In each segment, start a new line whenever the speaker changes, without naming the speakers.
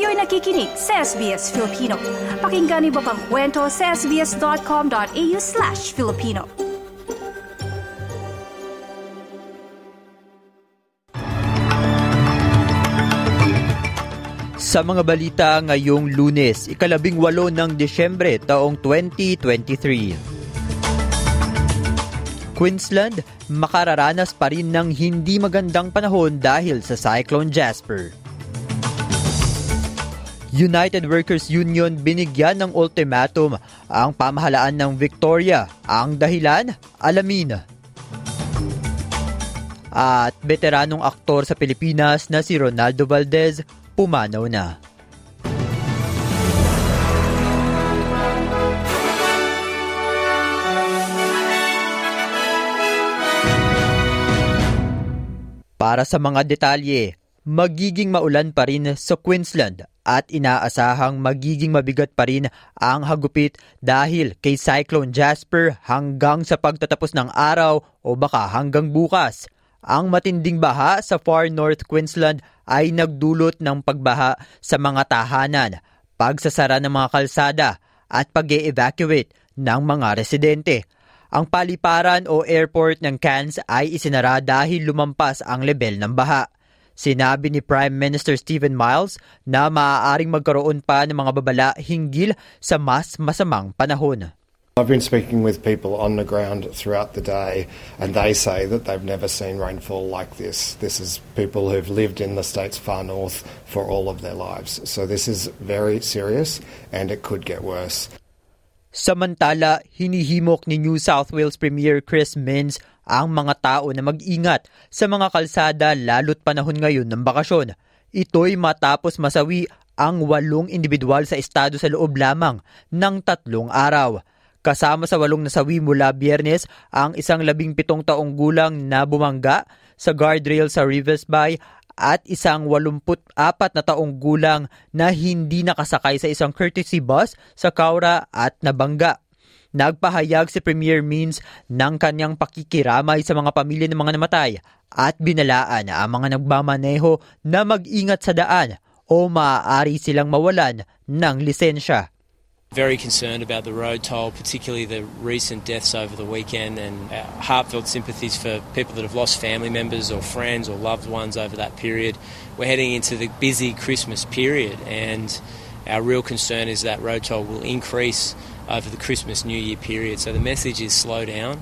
Kayo'y nakikinig sa SBS Filipino. Pakinggan niyo pa ang kwento sa sbs.com.au slash Filipino.
Sa mga balita ngayong lunes, ikalabing walo ng Desyembre taong 2023. Queensland, makararanas pa rin ng hindi magandang panahon dahil sa Cyclone Jasper. United Workers Union binigyan ng ultimatum ang pamahalaan ng Victoria. Ang dahilan? Alamin. At veteranong aktor sa Pilipinas na si Ronaldo Valdez pumanaw na. Para sa mga detalye, magiging maulan pa rin sa Queensland at inaasahang magiging mabigat pa rin ang hagupit dahil kay Cyclone Jasper hanggang sa pagtatapos ng araw o baka hanggang bukas. Ang matinding baha sa far north Queensland ay nagdulot ng pagbaha sa mga tahanan, pagsasara ng mga kalsada at pag evacuate ng mga residente. Ang paliparan o airport ng Cairns ay isinara dahil lumampas ang level ng baha. Sinabi ni Prime Minister Stephen Miles na maaaring magkaroon pa ng mga babala hinggil sa mas masamang panahon.
I've been speaking with people on the ground throughout the day, and they say that they've never seen rainfall like this. This is people who've lived in the states far north for all of their lives. So this is very serious, and it could get worse.
Samantala, hinihimok ni New South Wales Premier Chris Minns ang mga tao na mag-ingat sa mga kalsada lalo't panahon ngayon ng bakasyon. Ito'y matapos masawi ang walong individual sa estado sa loob lamang ng tatlong araw. Kasama sa walong nasawi mula biyernes ang isang labing pitong taong gulang na bumangga sa guardrail sa Rivers Bay at isang 84 na taong gulang na hindi nakasakay sa isang courtesy bus sa Kaura at nabangga. Nagpahayag si Premier Means ng kanyang pakikiramay sa mga pamilya ng mga namatay at binalaan ang mga nagmamaneho na mag-ingat sa daan o maaari silang mawalan ng lisensya.
Very concerned about the road toll, particularly the recent deaths over the weekend, and uh, heartfelt sympathies for people that have lost family members or friends or loved ones over that period. We're heading into the busy Christmas period, and our real concern is that road toll will increase over the Christmas New Year period. So the message is slow down.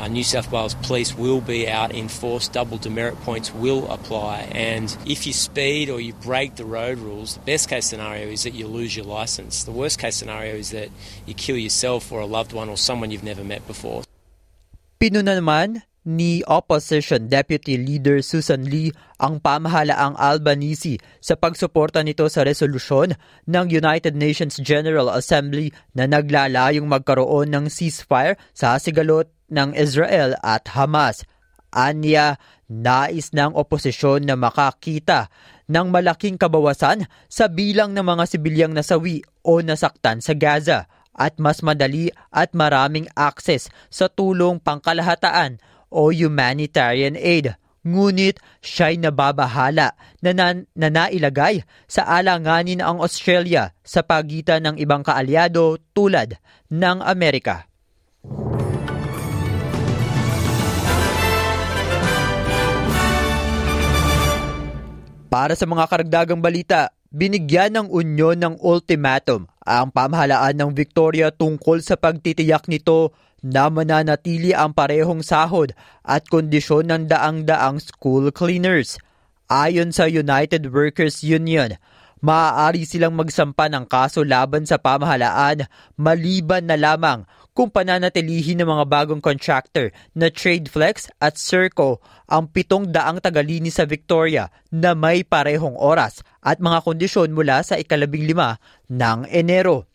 Uh, New South Wales Police will be out in force, double demerit points will apply, and if you speed or you break the road rules, the best case scenario is that you lose your licence. The worst case scenario is that you kill yourself or a loved one or someone you've never met before.
Pinuna naman ni Opposition Deputy Leader Susan Lee ang pamahalaang Albanese sa pagsuporta nito sa resolusyon ng United Nations General Assembly na naglalayong magkaroon ng ceasefire sa sigalot ng Israel at Hamas. Anya, nais ng oposisyon na makakita ng malaking kabawasan sa bilang ng mga sibilyang nasawi o nasaktan sa Gaza at mas madali at maraming access sa tulong pangkalahataan o humanitarian aid. Ngunit siya'y nababahala na, na, na nailagay sa alanganin ang Australia sa pagitan ng ibang kaalyado tulad ng Amerika. Para sa mga karagdagang balita, binigyan ng Unyon ng ultimatum ang pamahalaan ng Victoria tungkol sa pagtitiyak nito na mananatili ang parehong sahod at kondisyon ng daang-daang school cleaners. Ayon sa United Workers Union, maaari silang magsampa ng kaso laban sa pamahalaan maliban na lamang kung pananatilihin ng mga bagong contractor na Tradeflex at Serco ang pitong daang tagalini sa Victoria na may parehong oras at mga kondisyon mula sa ikalabing lima ng Enero.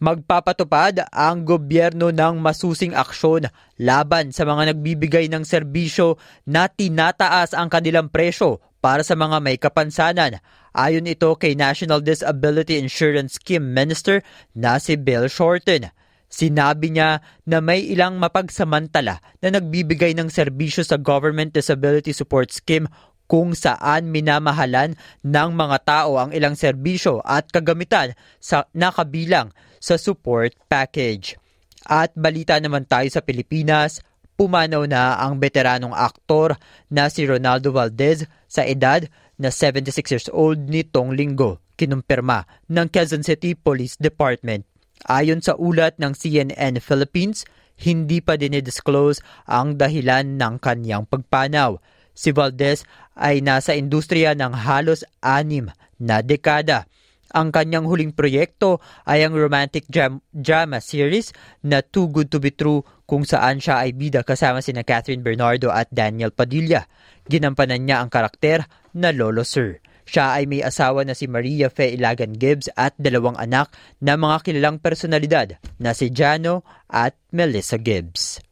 Magpapatupad ang gobyerno ng masusing aksyon laban sa mga nagbibigay ng serbisyo na tinataas ang kanilang presyo para sa mga may kapansanan. Ayon ito kay National Disability Insurance Scheme Minister na si Bill Shorten. Sinabi niya na may ilang mapagsamantala na nagbibigay ng serbisyo sa Government Disability Support Scheme kung saan minamahalan ng mga tao ang ilang serbisyo at kagamitan sa nakabilang sa support package. At balita naman tayo sa Pilipinas, pumanaw na ang veteranong aktor na si Ronaldo Valdez sa edad na 76 years old nitong linggo, kinumpirma ng Quezon City Police Department. Ayon sa ulat ng CNN Philippines, hindi pa dinidisclose ang dahilan ng kanyang pagpanaw. Si Valdez ay nasa industriya ng halos anim na dekada. Ang kanyang huling proyekto ay ang romantic dram- drama series na Too Good to Be True kung saan siya ay bida kasama sina Catherine Bernardo at Daniel Padilla. Ginampanan niya ang karakter na Lolo Sir. Siya ay may asawa na si Maria Fe Ilagan Gibbs at dalawang anak na mga kilalang personalidad na si Jano at Melissa Gibbs.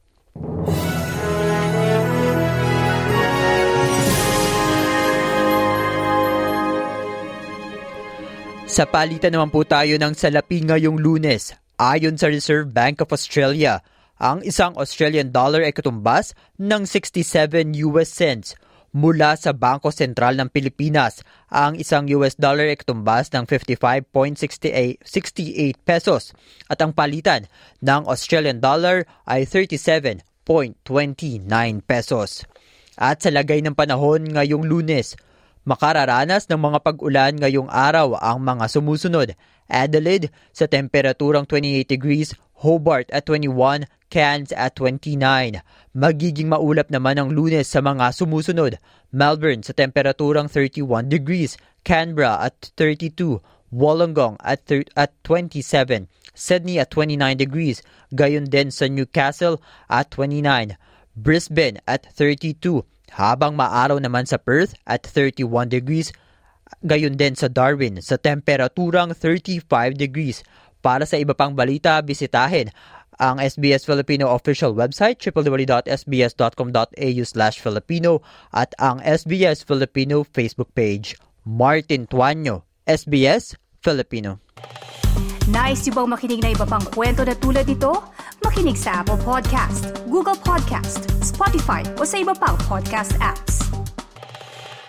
Sa palitan naman po tayo ng salapi ngayong lunes. Ayon sa Reserve Bank of Australia, ang isang Australian dollar ay katumbas ng 67 US cents. Mula sa Bangko Sentral ng Pilipinas, ang isang US dollar ay ng 55.68 pesos at ang palitan ng Australian dollar ay 37.29 pesos. At sa lagay ng panahon ngayong lunes, Makararanas ng mga pag-ulan ngayong araw ang mga sumusunod. Adelaide sa temperaturang 28 degrees, Hobart at 21, Cairns at 29. Magiging maulap naman ang lunes sa mga sumusunod. Melbourne sa temperaturang 31 degrees, Canberra at 32, Wollongong at, at 27, Sydney at 29 degrees, gayon din sa Newcastle at 29, Brisbane at 32, habang maaraw naman sa Perth at 31 degrees, gayon din sa Darwin sa temperaturang 35 degrees. Para sa iba pang balita, bisitahin ang SBS Filipino official website www.sbs.com.au slash Filipino at ang SBS Filipino Facebook page. Martin Tuanyo, SBS Filipino.
Nice yung bang makinig na iba pang kwento na tulad ito? Makinig sa Apple Podcast, Google Podcast, Spotify o sa iba pang podcast apps.